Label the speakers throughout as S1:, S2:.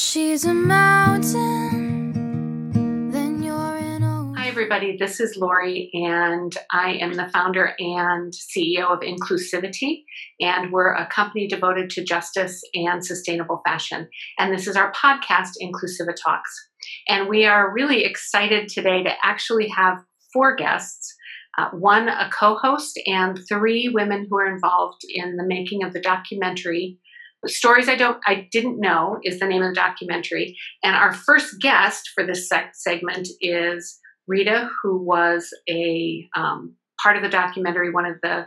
S1: she's a mountain, then you're an ocean.
S2: Hi, everybody. This is Lori, and I am the founder and CEO of Inclusivity. And we're a company devoted to justice and sustainable fashion. And this is our podcast, Inclusiva Talks. And we are really excited today to actually have four guests. Uh, one a co-host and three women who are involved in the making of the documentary stories i don't i didn't know is the name of the documentary. And our first guest for this segment is rita who was a um, part of the documentary one of the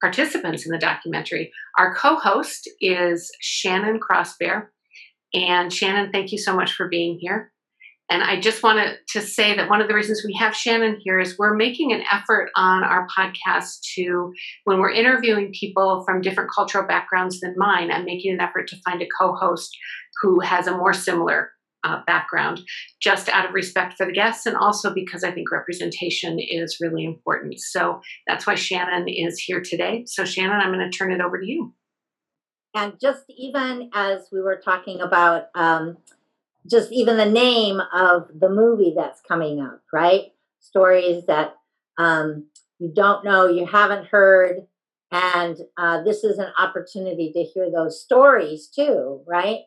S2: participants in the documentary. Our co-host is shannon crossbear. And shannon thank you so much for being here and I just wanted to say that one of the reasons we have Shannon here is we're making an effort on our podcast to, when we're interviewing people from different cultural backgrounds than mine, I'm making an effort to find a co host who has a more similar uh, background, just out of respect for the guests and also because I think representation is really important. So that's why Shannon is here today. So, Shannon, I'm going to turn it over to you.
S3: And just even as we were talking about, um, just even the name of the movie that's coming up, right? Stories that um, you don't know, you haven't heard. And uh, this is an opportunity to hear those stories too, right?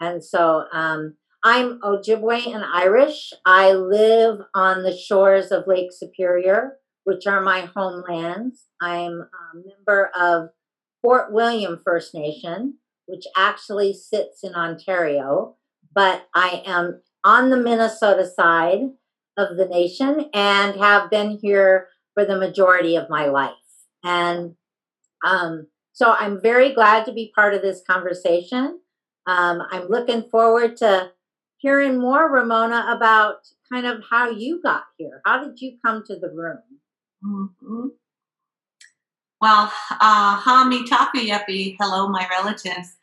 S3: And so um, I'm Ojibwe and Irish. I live on the shores of Lake Superior, which are my homelands. I'm a member of Fort William First Nation, which actually sits in Ontario but I am on the Minnesota side of the nation and have been here for the majority of my life. And um, so I'm very glad to be part of this conversation. Um, I'm looking forward to hearing more, Ramona, about kind of how you got here. How did you come to the room?
S4: Mm-hmm. Well, uh, Hami Takuyepi, hello, my relatives.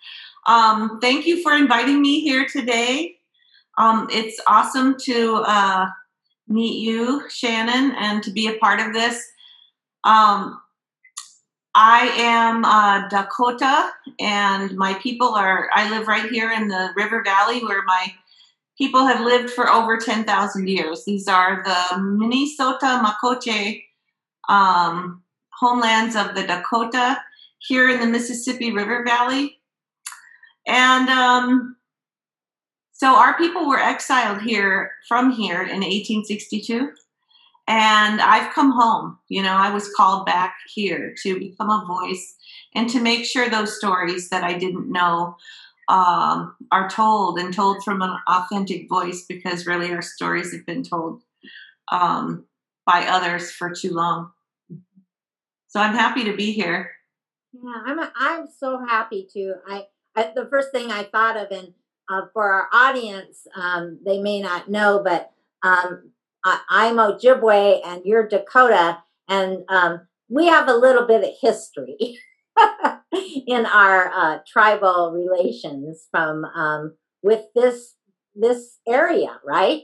S4: Um, thank you for inviting me here today. Um, it's awesome to uh, meet you, Shannon, and to be a part of this. Um, I am uh, Dakota, and my people are, I live right here in the River Valley where my people have lived for over 10,000 years. These are the Minnesota Makoche um, homelands of the Dakota here in the Mississippi River Valley. And um, so our people were exiled here from here in 1862. And I've come home. You know, I was called back here to become a voice and to make sure those stories that I didn't know um, are told and told from an authentic voice because really our stories have been told um, by others for too long. So I'm happy to be here.
S3: Yeah, I'm. I'm so happy to. I I, the first thing I thought of, and uh, for our audience, um, they may not know, but um, I, am Ojibwe and you're Dakota, and um, we have a little bit of history in our uh, tribal relations from um, with this this area, right?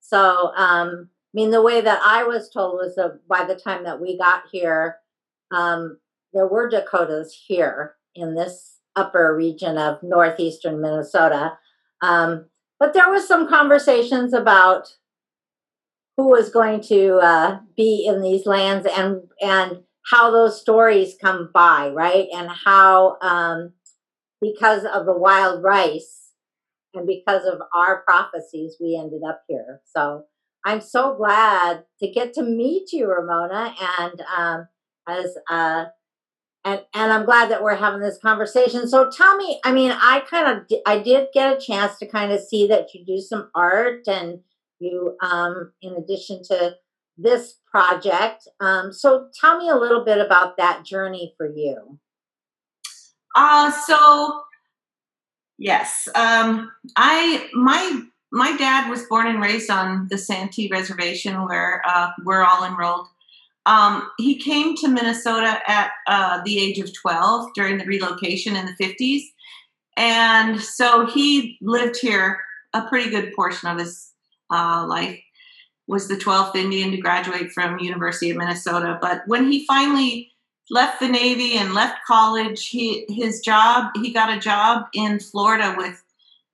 S3: So, um, I mean, the way that I was told was that by the time that we got here, um, there were Dakotas here in this upper region of northeastern Minnesota. Um, but there was some conversations about who was going to uh, be in these lands and and how those stories come by, right? And how um, because of the wild rice and because of our prophecies, we ended up here. So I'm so glad to get to meet you, Ramona, and um, as uh, and and I'm glad that we're having this conversation. So tell me, I mean, I kind of I did get a chance to kind of see that you do some art and you um in addition to this project. Um so tell me a little bit about that journey for you.
S4: Uh so yes, um I my my dad was born and raised on the Santee Reservation where uh, we're all enrolled um, he came to Minnesota at uh, the age of 12 during the relocation in the 50s. And so he lived here a pretty good portion of his uh, life. Was the 12th Indian to graduate from University of Minnesota. But when he finally left the Navy and left college, he his job he got a job in Florida with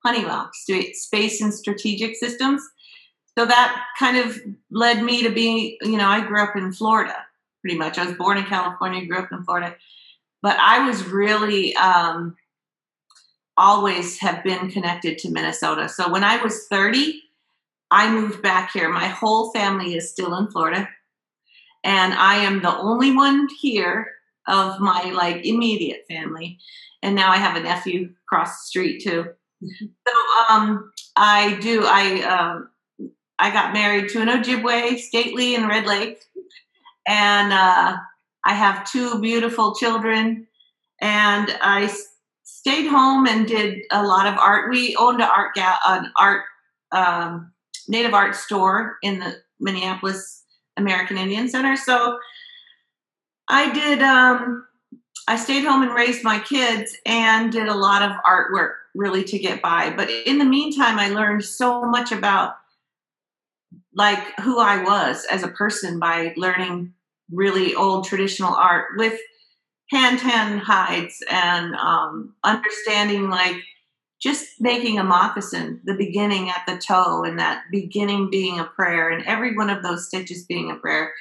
S4: Honeywell, Space and Strategic Systems. So that kind of led me to be, you know, I grew up in Florida pretty much. I was born in California, grew up in Florida. But I was really um, always have been connected to Minnesota. So when I was 30, I moved back here. My whole family is still in Florida. And I am the only one here of my like immediate family. And now I have a nephew across the street too. So um, I do. I um, I got married to an Ojibwe, stately in Red Lake, and uh, I have two beautiful children. And I stayed home and did a lot of art. We owned an art ga- an art um, native art store in the Minneapolis American Indian Center. So I did. Um, I stayed home and raised my kids and did a lot of artwork really to get by. But in the meantime, I learned so much about like who I was as a person by learning really old traditional art with hand tan hides and um, understanding like just making a moccasin, the beginning at the toe, and that beginning being a prayer, and every one of those stitches being a prayer,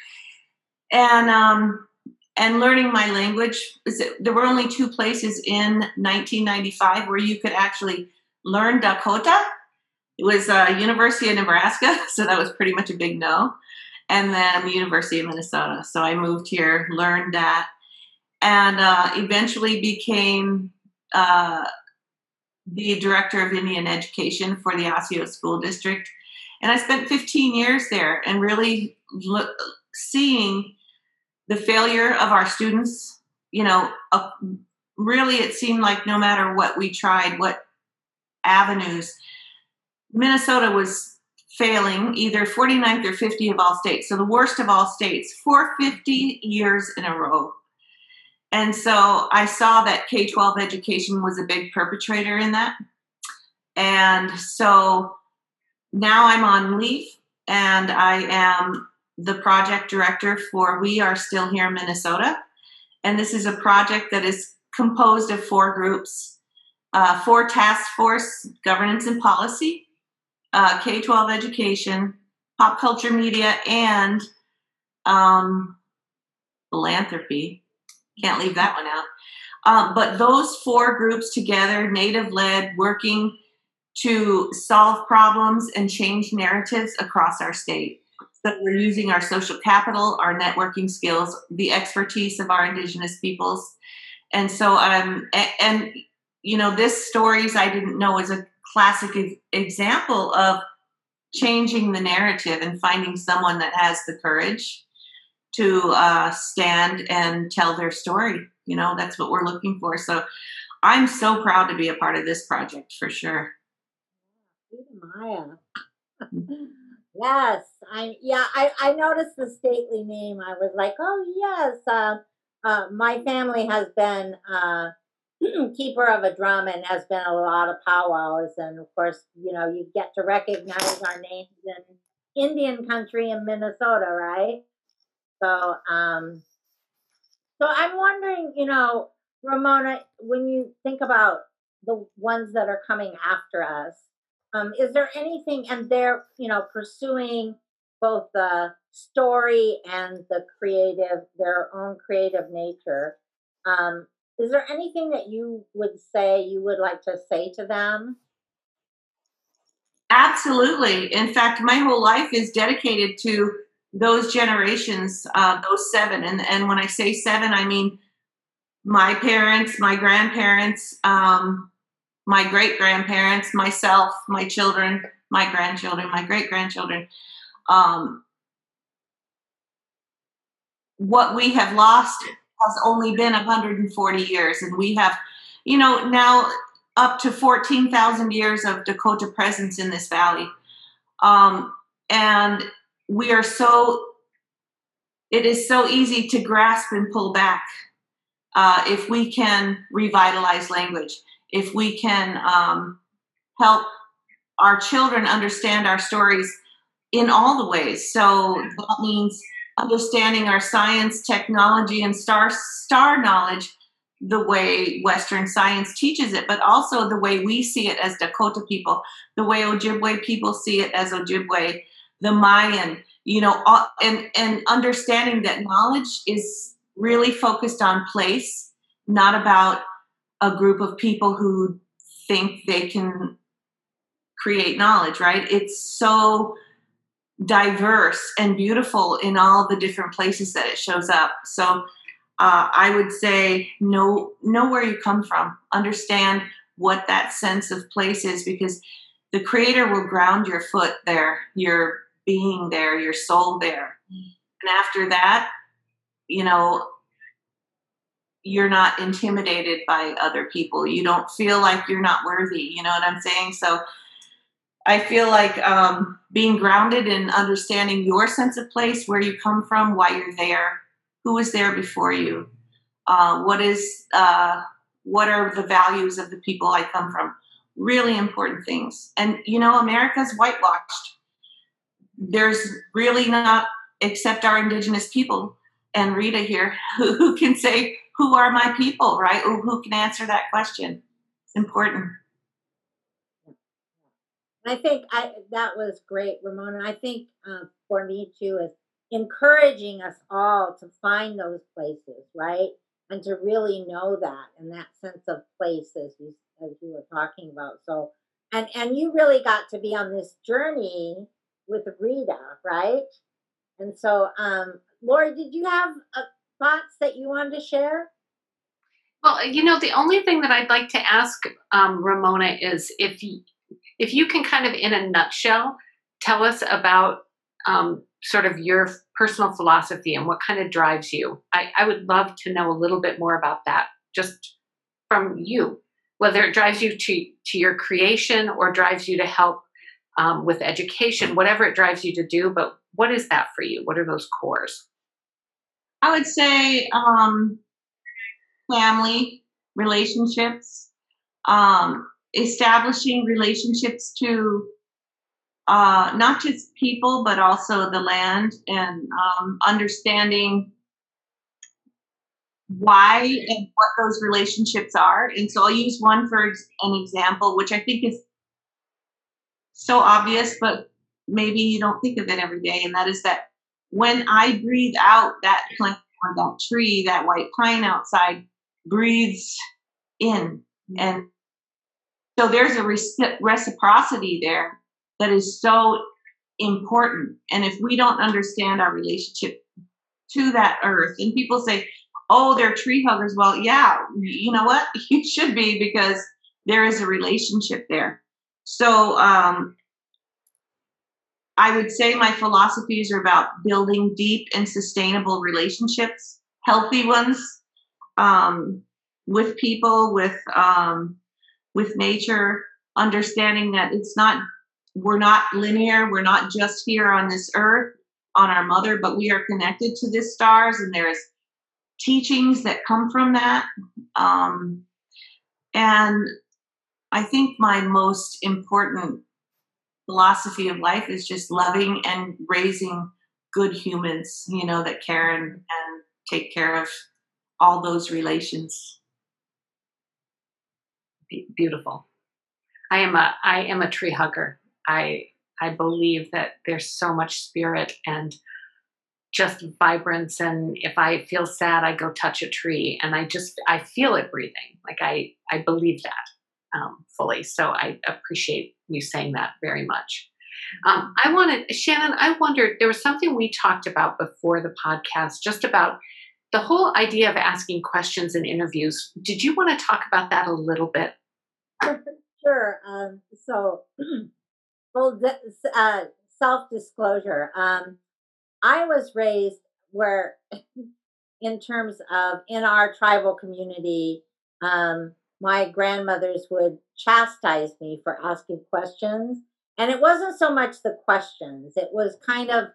S4: and um, and learning my language. There were only two places in 1995 where you could actually learn Dakota it was uh, University of Nebraska, so that was pretty much a big no. And then the University of Minnesota. So I moved here, learned that, and uh, eventually became uh, the director of Indian education for the Osseo School District. And I spent 15 years there and really lo- seeing the failure of our students. You know, uh, really, it seemed like no matter what we tried, what avenues, Minnesota was failing either 49th or 50 of all states. So the worst of all states for 50 years in a row. And so I saw that K 12 education was a big perpetrator in that. And so now I'm on leave and I am the project director for We Are Still Here Minnesota. And this is a project that is composed of four groups uh, four task force governance and policy, uh, K 12 education, pop culture media, and um, philanthropy. Can't leave that one out. Um, but those four groups together, native led, working to solve problems and change narratives across our state. So we're using our social capital, our networking skills, the expertise of our indigenous peoples. And so, um, and, and you know, this stories I didn't know is a classic example of changing the narrative and finding someone that has the courage to uh, stand and tell their story. You know, that's what we're looking for. So I'm so proud to be a part of this project for sure.
S3: Maya. yes, I yeah, I, I noticed the stately name. I was like, oh yes, uh, uh, my family has been uh, keeper of a drum and has been a lot of powwows and of course you know you get to recognize our names in indian country in minnesota right? So um so i'm wondering you know ramona when you think about the ones that are coming after us um is there anything and they're you know pursuing both the story and the creative their own creative nature um is there anything that you would say you would like to say to them?
S4: Absolutely. In fact, my whole life is dedicated to those generations, uh, those seven. And, and when I say seven, I mean my parents, my grandparents, um, my great grandparents, myself, my children, my grandchildren, my great grandchildren. Um, what we have lost has only been 140 years, and we have, you know, now up to 14,000 years of Dakota presence in this valley. Um, and we are so, it is so easy to grasp and pull back uh, if we can revitalize language, if we can um, help our children understand our stories in all the ways. So that means understanding our science, technology, and star star knowledge, the way Western science teaches it, but also the way we see it as Dakota people, the way Ojibwe people see it as Ojibwe, the Mayan, you know, and and understanding that knowledge is really focused on place, not about a group of people who think they can create knowledge, right? It's so diverse and beautiful in all the different places that it shows up. So uh, I would say know know where you come from, understand what that sense of place is, because the Creator will ground your foot there, your being there, your soul there, and after that, you know, you're not intimidated by other people. You don't feel like you're not worthy. You know what I'm saying? So. I feel like um, being grounded in understanding your sense of place, where you come from, why you're there, who was there before you uh, what is uh, what are the values of the people i come from? Really important things. And you know america's whitewashed. There's really not except our indigenous people and rita here who, who can say who are my people? Right? Who can answer that question? It's important
S3: I think I that was great, Ramona. I think uh, for me too is encouraging us all to find those places, right? And to really know that and that sense of place as you as you were talking about. So and and you really got to be on this journey with Rita, right? And so, um, Lori, did you have uh, thoughts that you wanted to share?
S2: Well, you know, the only thing that I'd like to ask um, Ramona is if you, if you can kind of, in a nutshell, tell us about um, sort of your personal philosophy and what kind of drives you. I, I would love to know a little bit more about that just from you, whether it drives you to, to your creation or drives you to help um, with education, whatever it drives you to do. But what is that for you? What are those cores?
S4: I would say um, family, relationships, um, establishing relationships to uh, not just people, but also the land and um, understanding why and what those relationships are. And so I'll use one for an example, which I think is so obvious, but maybe you don't think of it every day. And that is that when I breathe out that plant or that tree, that white pine outside breathes in. And so there's a reciprocity there that is so important. And if we don't understand our relationship to that earth, and people say, oh, they're tree huggers. Well, yeah, you know what? You should be because there is a relationship there. So um, I would say my philosophies are about building deep and sustainable relationships, healthy ones, um, with people, with um, with nature, understanding that it's not we're not linear. We're not just here on this earth, on our mother, but we are connected to the stars, and there's teachings that come from that. Um, and I think my most important philosophy of life is just loving and raising good humans, you know, that care and, and take care of all those relations.
S2: Beautiful. I am a I am a tree hugger. I I believe that there's so much spirit and just vibrance and if I feel sad I go touch a tree and I just I feel it breathing. Like I I believe that um, fully. So I appreciate you saying that very much. Um, I wanted Shannon. I wondered there was something we talked about before the podcast, just about the whole idea of asking questions in interviews. Did you want to talk about that a little bit?
S3: Sure. Um, so Well, uh, self disclosure. Um, I was raised where, in terms of in our tribal community, um, my grandmothers would chastise me for asking questions. And it wasn't so much the questions, it was kind of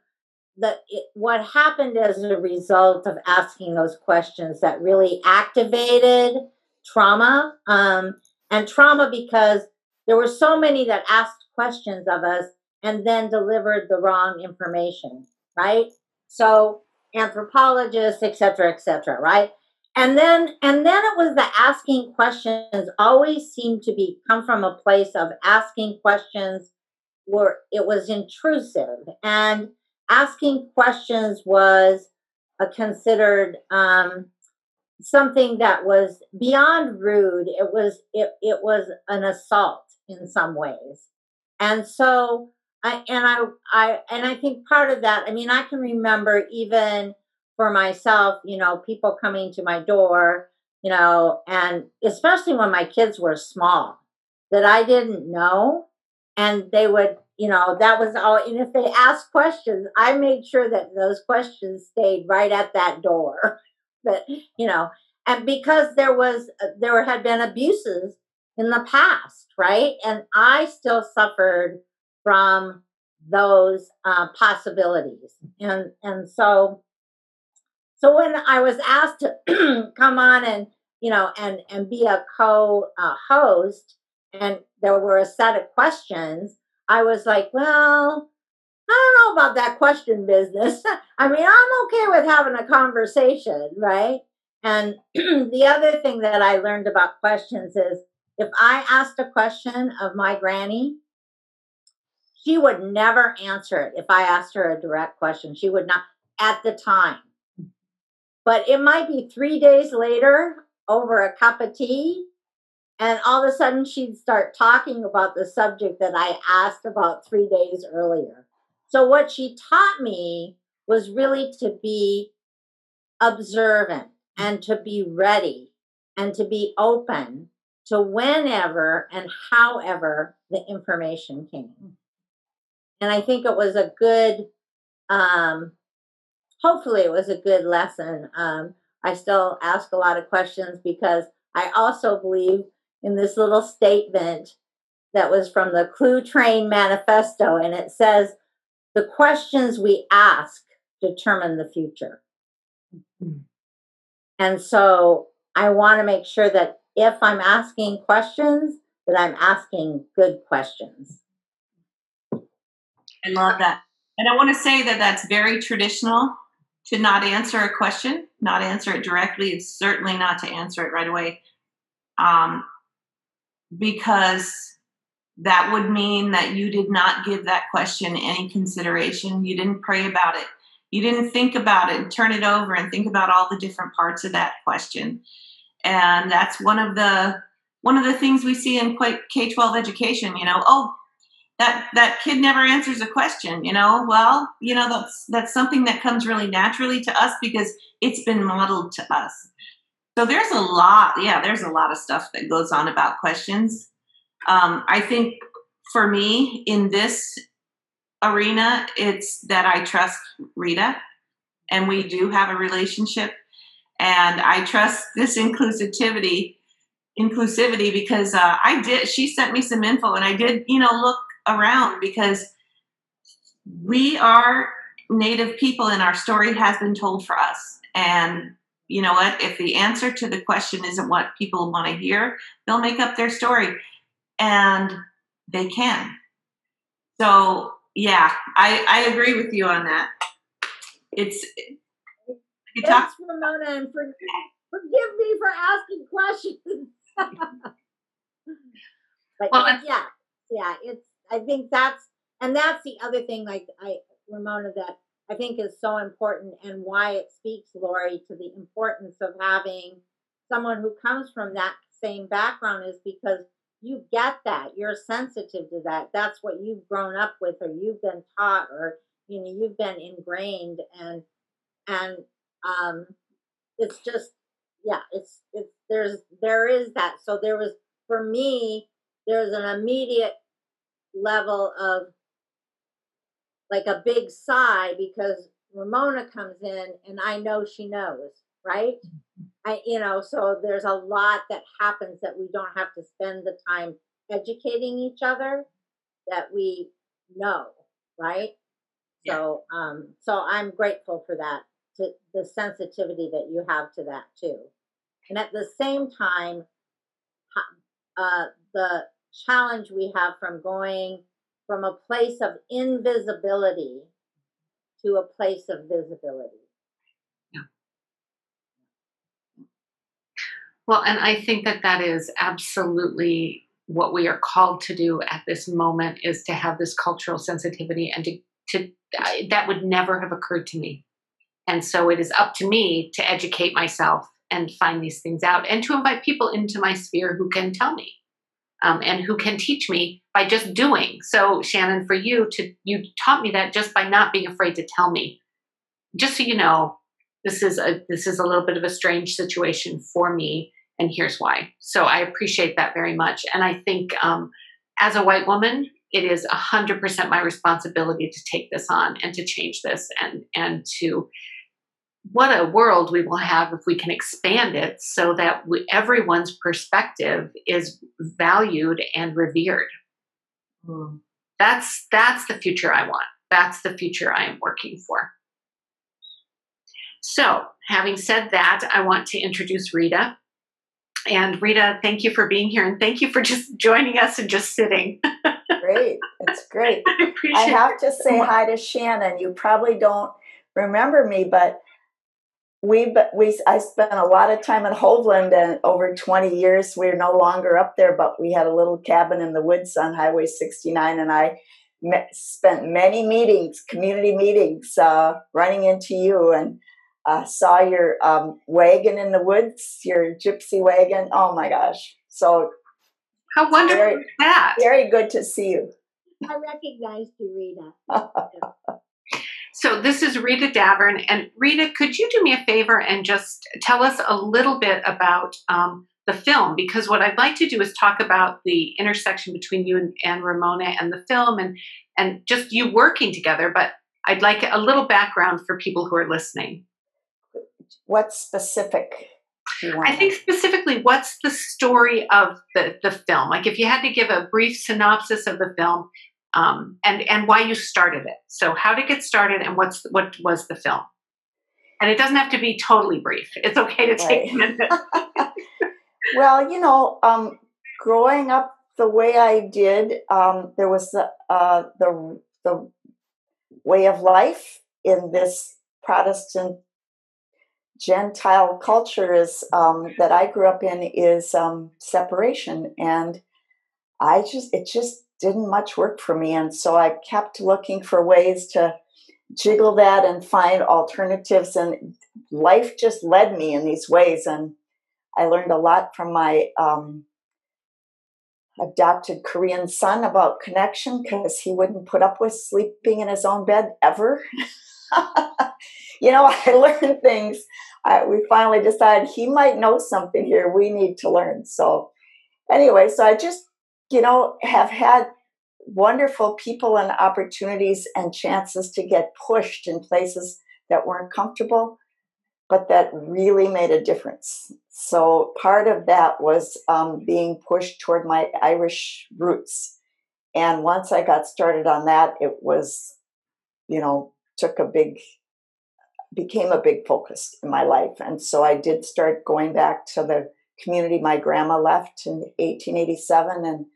S3: the it, what happened as a result of asking those questions that really activated trauma. Um, and trauma because there were so many that asked questions of us and then delivered the wrong information, right? So anthropologists, et cetera, et cetera, right? and then and then it was the asking questions always seemed to be come from a place of asking questions where it was intrusive and asking questions was a considered um, something that was beyond rude. It was it, it was an assault in some ways. And so i and i i and i think part of that i mean i can remember even for myself you know people coming to my door you know and especially when my kids were small that i didn't know. And they would you know that was all and if they asked questions i made sure that those questions stayed right at that door that you know and because there was uh, there had been abuses in the past right? And i still suffered from those uh, possibilities. And and so so when i was asked to come on and you know and and be a co uh, host and there were a set of questions i was like well I don't know about that question business. I mean, I'm okay with having a conversation, right? And the other thing that I learned about questions is if I asked a question of my granny, she would never answer it if I asked her a direct question. She would not at the time. But it might be three days later over a cup of tea, and all of a sudden she'd start talking about the subject that I asked about three days earlier. So, what she taught me was really to be observant and to be ready and to be open to whenever and however the information came. And I think it was a good, um, hopefully, it was a good lesson. Um, I still ask a lot of questions because I also believe in this little statement that was from the Cluetrain Manifesto, and it says, the questions we ask determine the future. Mm-hmm. And so I want to make sure that if I'm asking questions, that I'm asking good questions.
S4: I love that. And I want to say that that's very traditional to not answer a question, not answer it directly. It's certainly not to answer it right away. Um, because that would mean that you did not give that question any consideration. You didn't pray about it. You didn't think about it and turn it over and think about all the different parts of that question. And that's one of the one of the things we see in K twelve education. You know, oh, that that kid never answers a question. You know, well, you know that's that's something that comes really naturally to us because it's been modeled to us. So there's a lot, yeah, there's a lot of stuff that goes on about questions um, I think for me in this arena, it's that I trust Rita and we do have a relationship. And I trust this inclusivity, inclusivity because uh, I did. She sent me some info, and I did, you know, look around because we are Native people, and our story has been told for us. And you know what? If the answer to the question isn't what people want to hear, they'll make up their story and they can. So yeah, I, I agree with you on that. It's
S3: you talk- Ramona, and for, forgive me for asking questions. but well, yeah, yeah, it's. I think that's and that's the other thing, like I Ramona, that I think is so important, and why it speaks, Lori, to the importance of having someone who comes from that same background is because you get that. You're sensitive to that. That's what you've grown up with or you've been taught or you know you've been ingrained and and um it's just yeah, it's it's there's there is that. So there was for me there's an immediate level of like a big sigh because Ramona comes in and I know she knows, right? I, you know, so there's a lot that happens that we don't have to spend the time educating each other that we know, right? Yeah. So, um, so I'm grateful for that, to the sensitivity that you have to that too. And at the same time, uh, the challenge we have from going from a place of invisibility to a place of visibility
S2: Well, and I think that that is absolutely what we are called to do at this moment is to have this cultural sensitivity and to, to that would never have occurred to me. And so it is up to me to educate myself and find these things out and to invite people into my sphere who can tell me um, and who can teach me by just doing. So Shannon, for you to you taught me that just by not being afraid to tell me. Just so you know, this is a this is a little bit of a strange situation for me, and here's why. So I appreciate that very much, and I think um, as a white woman, it is hundred percent my responsibility to take this on and to change this and and to what a world we will have if we can expand it so that we, everyone's perspective is valued and revered. Mm. That's that's the future I want. That's the future I am working for. So, having said that, I want to introduce Rita. And Rita, thank you for being here and thank you for just joining us and just sitting.
S5: great. It's great. I, I have to say hi to Shannon. You probably don't remember me, but we but we I spent a lot of time in Hovland and over 20 years we're no longer up there but we had a little cabin in the woods on Highway 69 and I met, spent many meetings community meetings uh, running into you and uh, saw your um, wagon in the woods your gypsy wagon oh my gosh so
S2: how wonderful very, is that
S5: very good to see you
S3: I recognized you Rita
S2: So this is Rita Davern, and Rita, could you do me a favor and just tell us a little bit about um, the film? Because what I'd like to do is talk about the intersection between you and, and Ramona and the film, and and just you working together. But I'd like a little background for people who are listening.
S5: What specific?
S2: I think specifically, what's the story of the, the film? Like, if you had to give a brief synopsis of the film, um, and and why you started it. So how to get started and what's what was the film. And it doesn't have to be totally brief. It's okay to take right. a minute.
S5: well, you know, um, growing up the way I did, um, there was the, uh, the the way of life in this Protestant Gentile culture is um, that I grew up in is um, separation, and I just it just didn't much work for me. And so I kept looking for ways to jiggle that and find alternatives. And life just led me in these ways. And I learned a lot from my um, adopted Korean son about connection because he wouldn't put up with sleeping in his own bed ever. you know, I learned things. I, we finally decided he might know something here we need to learn. So, anyway, so I just you know, have had wonderful people and opportunities and chances to get pushed in places that weren't comfortable, but that really made a difference. So part of that was um, being pushed toward my Irish roots. And once I got started on that, it was, you know, took a big, became a big focus in my life. And so I did start going back to the community my grandma left in 1887 and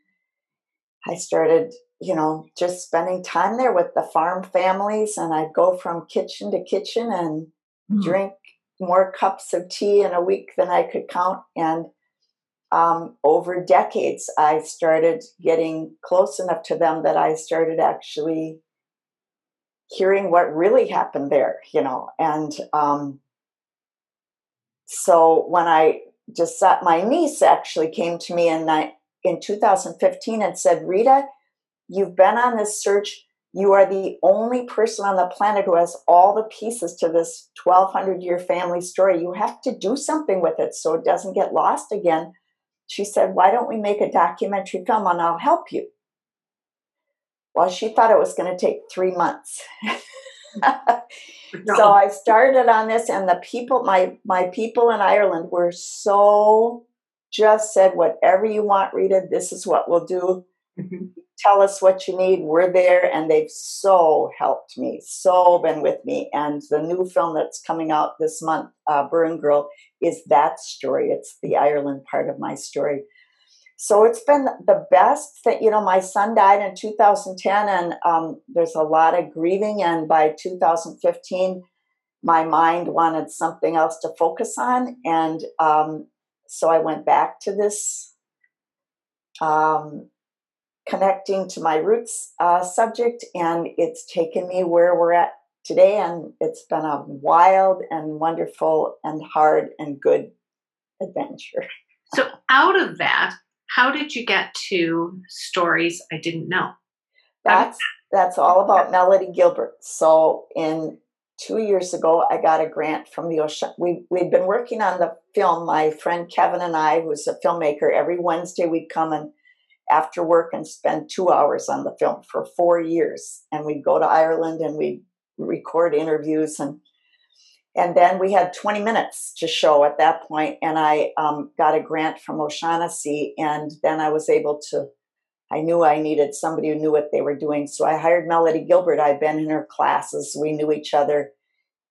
S5: I started, you know, just spending time there with the farm families, and I'd go from kitchen to kitchen and mm. drink more cups of tea in a week than I could count. And um, over decades, I started getting close enough to them that I started actually hearing what really happened there, you know. And um, so when I just sat, my niece actually came to me and I, in 2015 and said, Rita, you've been on this search. You are the only person on the planet who has all the pieces to this 1200 year family story. You have to do something with it so it doesn't get lost again. She said, Why don't we make a documentary film and I'll help you? Well, she thought it was going to take three months. no. So I started on this, and the people, my my people in Ireland, were so just said, whatever you want, Rita, this is what we'll do. Mm-hmm. Tell us what you need. We're there. And they've so helped me, so been with me. And the new film that's coming out this month, uh, Burn Girl, is that story. It's the Ireland part of my story. So it's been the best that, you know, my son died in 2010 and um, there's a lot of grieving. And by 2015, my mind wanted something else to focus on. And um, So I went back to this um, connecting to my roots uh, subject, and it's taken me where we're at today. And it's been a wild and wonderful and hard and good adventure.
S2: So, out of that, how did you get to stories I didn't know?
S5: That's that's all about Melody Gilbert. So in two years ago, I got a grant from the ocean. We we'd been working on the film. My friend Kevin and I, who's a filmmaker, every Wednesday we'd come and after work and spend two hours on the film for four years. And we'd go to Ireland and we'd record interviews and and then we had 20 minutes to show at that point and i um, got a grant from o'shaughnessy and then i was able to I knew I needed somebody who knew what they were doing. So I hired Melody Gilbert. I'd been in her classes. We knew each other.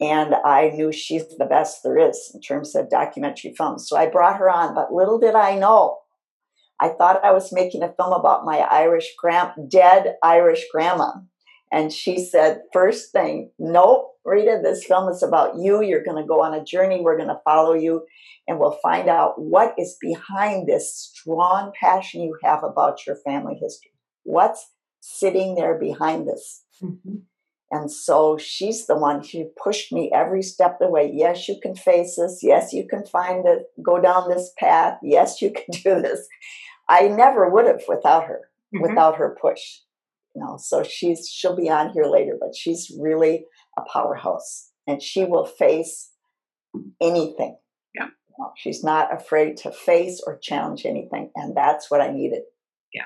S5: And I knew she's the best there is in terms of documentary films. So I brought her on. But little did I know, I thought I was making a film about my Irish grand, dead Irish grandma. And she said, first thing, nope, Rita, this film is about you. You're going to go on a journey. We're going to follow you and we'll find out what is behind this strong passion you have about your family history. What's sitting there behind this? Mm-hmm. And so she's the one who pushed me every step of the way. Yes, you can face this. Yes, you can find it, go down this path. Yes, you can do this. I never would have without her, mm-hmm. without her push. You know, so she's she'll be on here later, but she's really a powerhouse and she will face anything.
S2: Yeah.
S5: You know, she's not afraid to face or challenge anything. And that's what I needed.
S2: Yeah.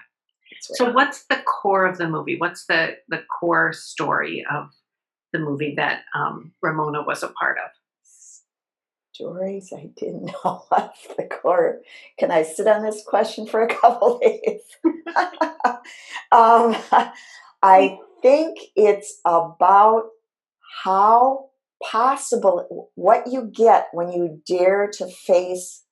S2: What so what's the core of the movie? What's the, the core story of the movie that um, Ramona was a part of?
S5: Stories I didn't know what's the core. Can I sit on this question for a couple days? um, I think it's about how possible what you get when you dare to face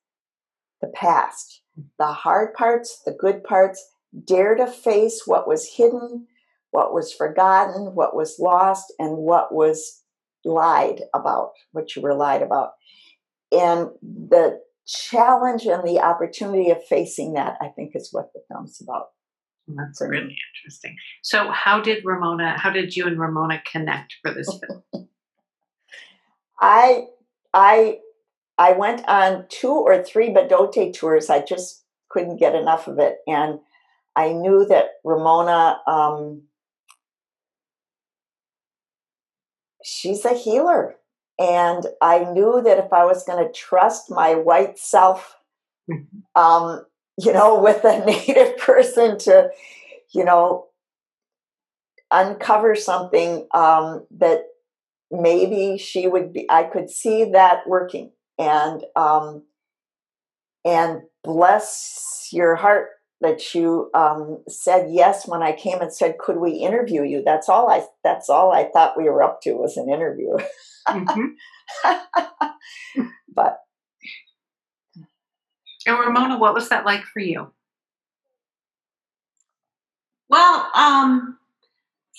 S5: the past. The hard parts the good parts dare to face what was hidden what was forgotten what was lost and what was lied about what you were lied about. And the challenge and the opportunity of facing that i think is what the film's about
S2: that's really interesting. So, how did Ramona? How did you and Ramona connect for this film?
S5: I I I went on two or three Bdote tours. I just couldn't get enough of it, and I knew that Ramona. Um, she's a healer, and I knew that if I was going to trust my white self. Mm-hmm. Um, you know, with a native person to, you know, uncover something um, that maybe she would be. I could see that working, and um, and bless your heart that you um, said yes when I came and said, "Could we interview you?" That's all I. That's all I thought we were up to was an interview. Mm-hmm. but
S2: and Ramona, what was that like for you?
S4: Well, um,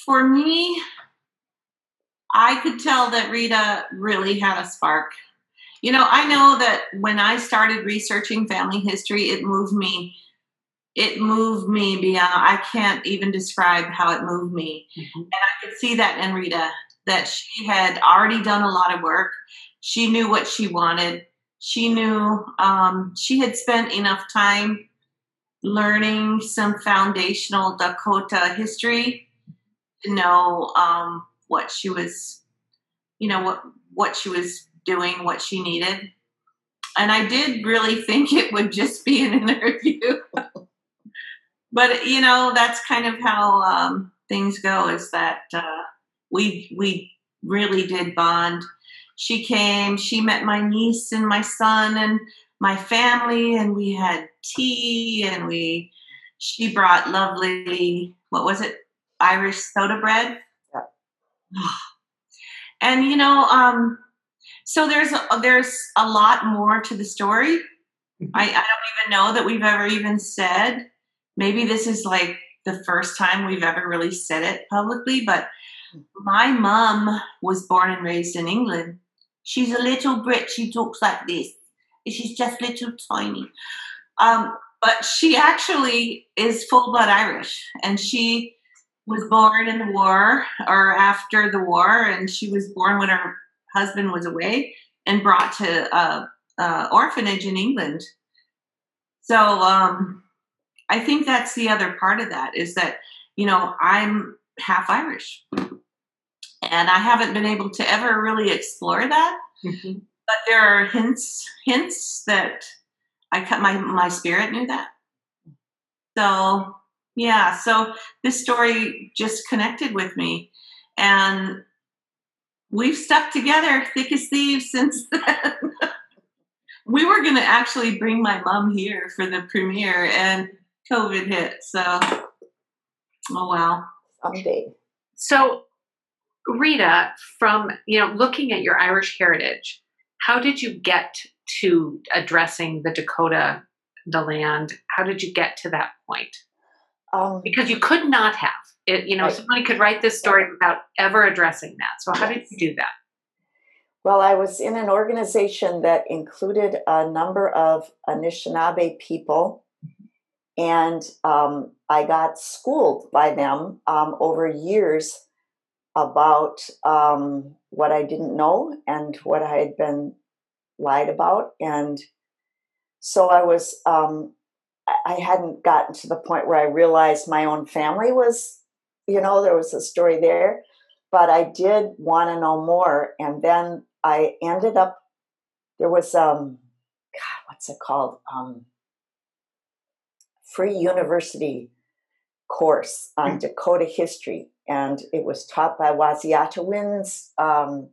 S4: for me, I could tell that Rita really had a spark. You know, I know that when I started researching family history, it moved me. It moved me beyond, I can't even describe how it moved me. Mm-hmm. And I could see that in Rita, that she had already done a lot of work. She knew what she wanted she knew um, she had spent enough time learning some foundational Dakota history to know um, what she was, you know, what what she was doing, what she needed. And I did really think it would just be an interview. but you know, that's kind of how um, things go. Is that uh, we we really did bond she came, she met my niece and my son and my family, and we had tea, and we, she brought lovely, what was it, Irish soda bread? Yeah. And, you know, um, so there's a, there's a lot more to the story. Mm-hmm. I, I don't even know that we've ever even said. Maybe this is like the first time we've ever really said it publicly, but my mom was born and raised in England. She's a little Brit. She talks like this. she's just little tiny. Um, but she actually is full blood Irish, and she was born in the war or after the war, and she was born when her husband was away and brought to a, a orphanage in England. So um, I think that's the other part of that is that you know I'm half Irish, and I haven't been able to ever really explore that.
S2: Mhm.
S4: But there are hints hints that I cut my my spirit knew that. So yeah, so this story just connected with me, and we've stuck together thick as thieves since then. we were going to actually bring my mom here for the premiere, and COVID hit. So, oh wow.
S5: Someday.
S2: So, Rita, from you know looking at your Irish heritage, how did you get to addressing the Dakota, the land? How did you get to that point?
S5: Um,
S2: Because you could not have it. You know,
S5: Right.
S2: somebody could write this story without ever addressing that. So, how did you do that?
S5: Well, I was in an organization that included a number of Anishinaabe people, and um, I got schooled by them um, over years about um, what I didn't know and what I had been lied about. And so I was, um, I hadn't gotten to the point where I realized my own family was, you know, there was a story there but I did want to know more. And then I ended up there was um God, what's it called? Um free university course on Dakota history. And it was taught by Waziatawin's um,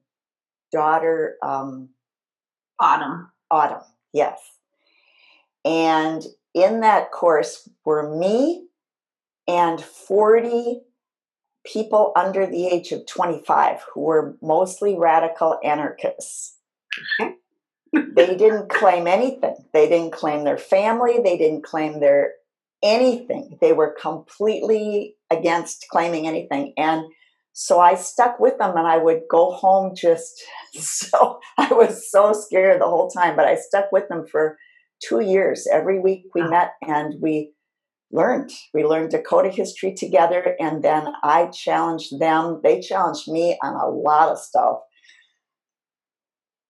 S5: daughter, um,
S4: Autumn.
S5: Autumn, yes. And in that course were me and 40 people under the age of 25 who were mostly radical anarchists. they didn't claim anything. They didn't claim their family, they didn't claim their anything. They were completely against claiming anything. And so I stuck with them and I would go home just so I was so scared the whole time, but I stuck with them for two years. Every week we
S2: Wow.
S5: met and we learned. We learned Dakota history together, and then I challenged them. They challenged me on a lot of stuff.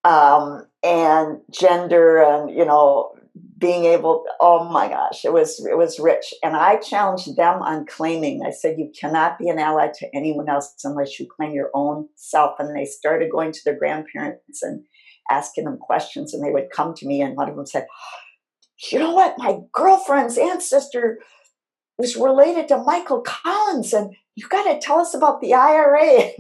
S5: Um, and gender and you know being able oh my gosh it was it was rich. And i challenged them on claiming. I said you cannot be an ally to anyone else unless you claim your own self. And they started going to their grandparents and asking them questions and they would come to me and one of them said you know what? My girlfriend's ancestor was related to michael collins and you got to tell us about the ira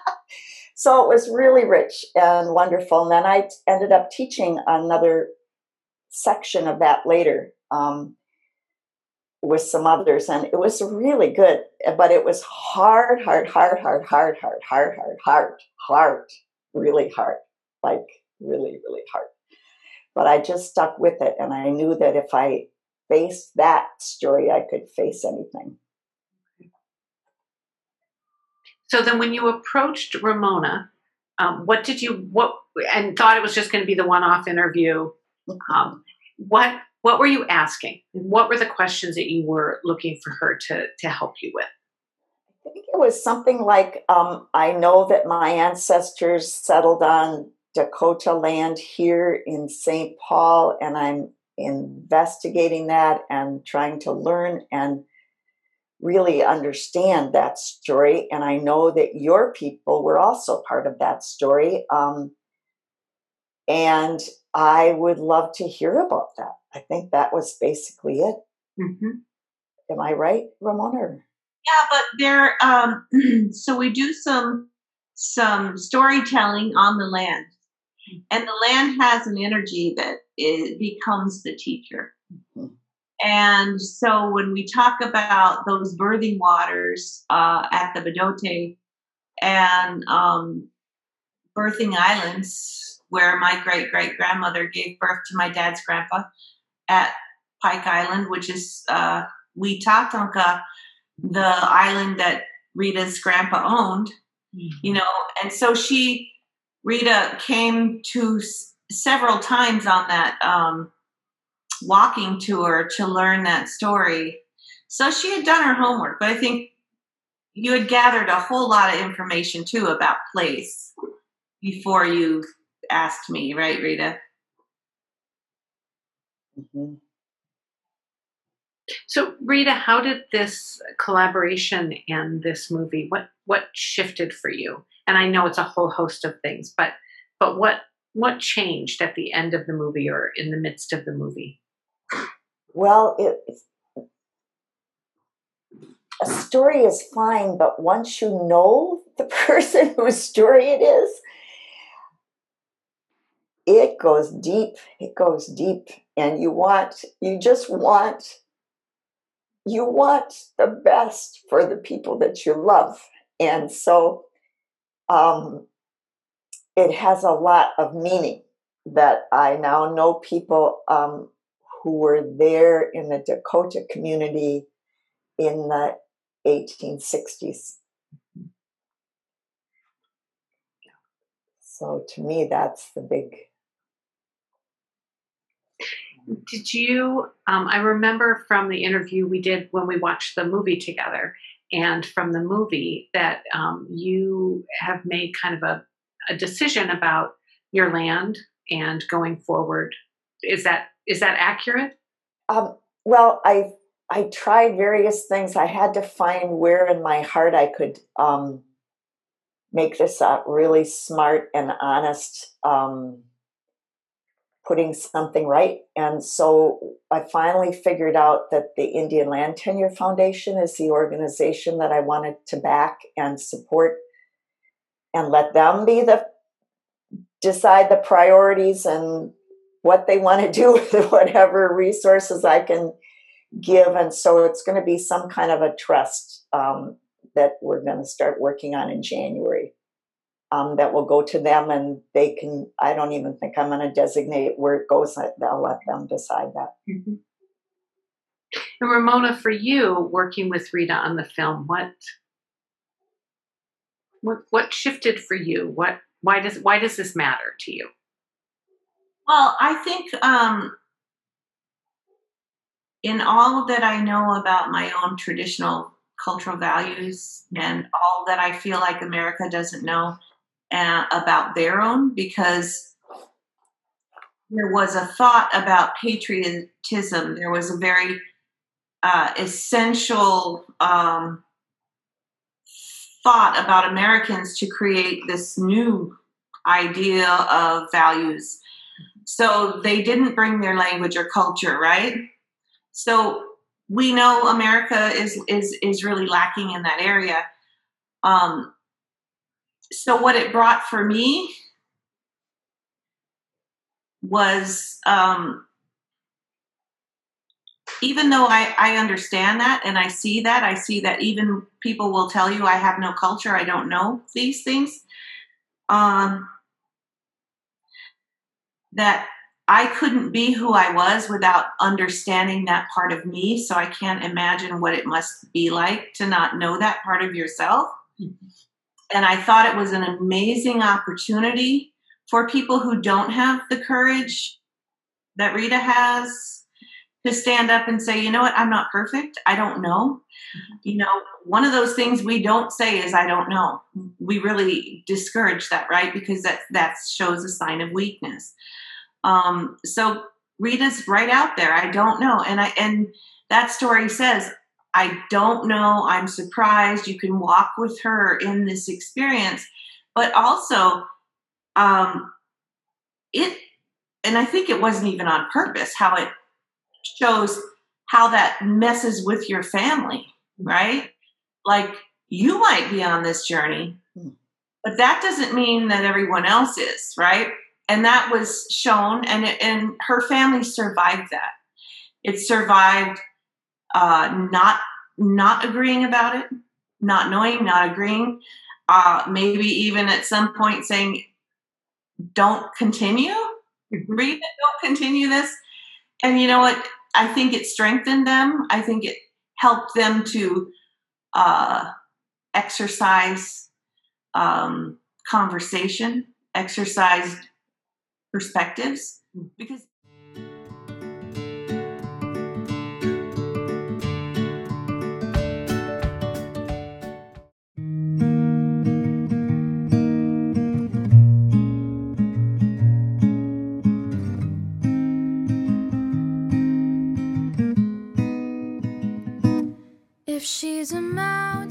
S5: so it was really rich and wonderful. And then i ended up teaching another section of that later um, with some others and it was really good but it was hard hard hard hard hard hard hard hard hard hard really hard like really really hard but i just stuck with it and i knew that if i faced that story i could face anything
S2: So then, when you approached Ramona, um, what did you what and thought it was just going to be the one-off interview? Um, what what were you asking? What were the questions that you were looking for her to to help you with?
S5: I think it was something like um, I know that my ancestors settled on Dakota land here in St. Paul, and I'm investigating that and trying to learn and really understand that story. And I know that your people were also part of that story. Um, and I would love to hear about that. I think that was basically it.
S2: Mm-hmm.
S5: Am I right, Ramona?
S4: Yeah, but there. Um, so we do some some storytelling on the land, and the land has an energy that it becomes the teacher.
S5: Mhm.
S4: And so when we talk about those birthing waters uh, at the Bdote and um, birthing islands, where my great great grandmother gave birth to my dad's grandpa at Pike Island, which is uh, Witatonka, the island that Rita's grandpa owned, you know, and so she, Rita, came to s- several times on that um, walking tour to learn that story. So she had done her homework, but I think you had gathered a whole lot of information too about place before you asked me, right, Rita?
S5: Mhm.
S2: So, Rita, how did this collaboration and this movie what what shifted for you? And I know it's a whole host of things, but but what what changed at the end of the movie or in the midst of the movie?
S5: Well, it, a story is fine, but once you know the person whose story it is, it goes deep. It goes deep, and you want, you just want, you want the best for the people that you love, and so um, it has a lot of meaning that I now know people um, who were there in the Dakota community in the 1860s. So to me, that's the big.
S2: Did you? Um, I remember from the interview we did when we watched the movie together, and from the movie that um, you have made kind of a, a decision about your land and going forward. Is that is that accurate?
S5: Um, well, I I tried various things. I had to find where in my heart I could um, make this a really smart and honest um, putting something right. And so I finally figured out that the Indian Land Tenure Foundation is the organization that I wanted to back and support and let them be the decide the priorities and what they want to do with whatever resources I can give. And so it's going to be some kind of a trust um, that we're going to start working on in January um, that will go to them and they can, I don't even think I'm going to designate where it goes. I'll let them decide that.
S2: Mm-hmm. And Ramona, for you working with Rita on the film, what what what shifted for you? What why does why does this matter to you?
S4: Well, I think um, in all that I know about my own traditional cultural values and all that I feel like America doesn't know uh, about their own, because there was a thought about patriotism. There was a very uh, essential um, thought about Americans to create this new idea of values. So they didn't bring their language or culture, right? So we know America is is is really lacking in that area. Um, so what it brought for me was um, even though I, I understand that and I see that, I see that even people will tell you I have no culture, I don't know these things. Um, that I couldn't be who I was without understanding that part of me. So I can't imagine what it must be like to not know that part of yourself. Mm-hmm. And I thought it was an amazing opportunity for people who don't have the courage that Rita has to stand up and say, you know what, I'm not perfect. I don't know. Mm-hmm. You know, one of those things we don't say is I don't know. We really discourage that, right? Because that that shows a sign of weakness. Um, so Rita's right out there. I don't know. And I and that story says, I don't know. I'm surprised. You can walk with her in this experience. But also, um, it and I think it wasn't even on purpose how it shows how that messes with your family, right? Like you might be on this journey, hmm. but that doesn't mean that everyone else is, right? And that was shown, and it, and her family survived that. It survived uh, not not agreeing about it, not knowing, not agreeing, uh, maybe even at some point saying, "Don't continue, mm-hmm. Rita, don't continue this." And you know what? I think it strengthened them. I think it helped them to uh, exercise um, conversation, exercise perspectives because
S1: She's a mountain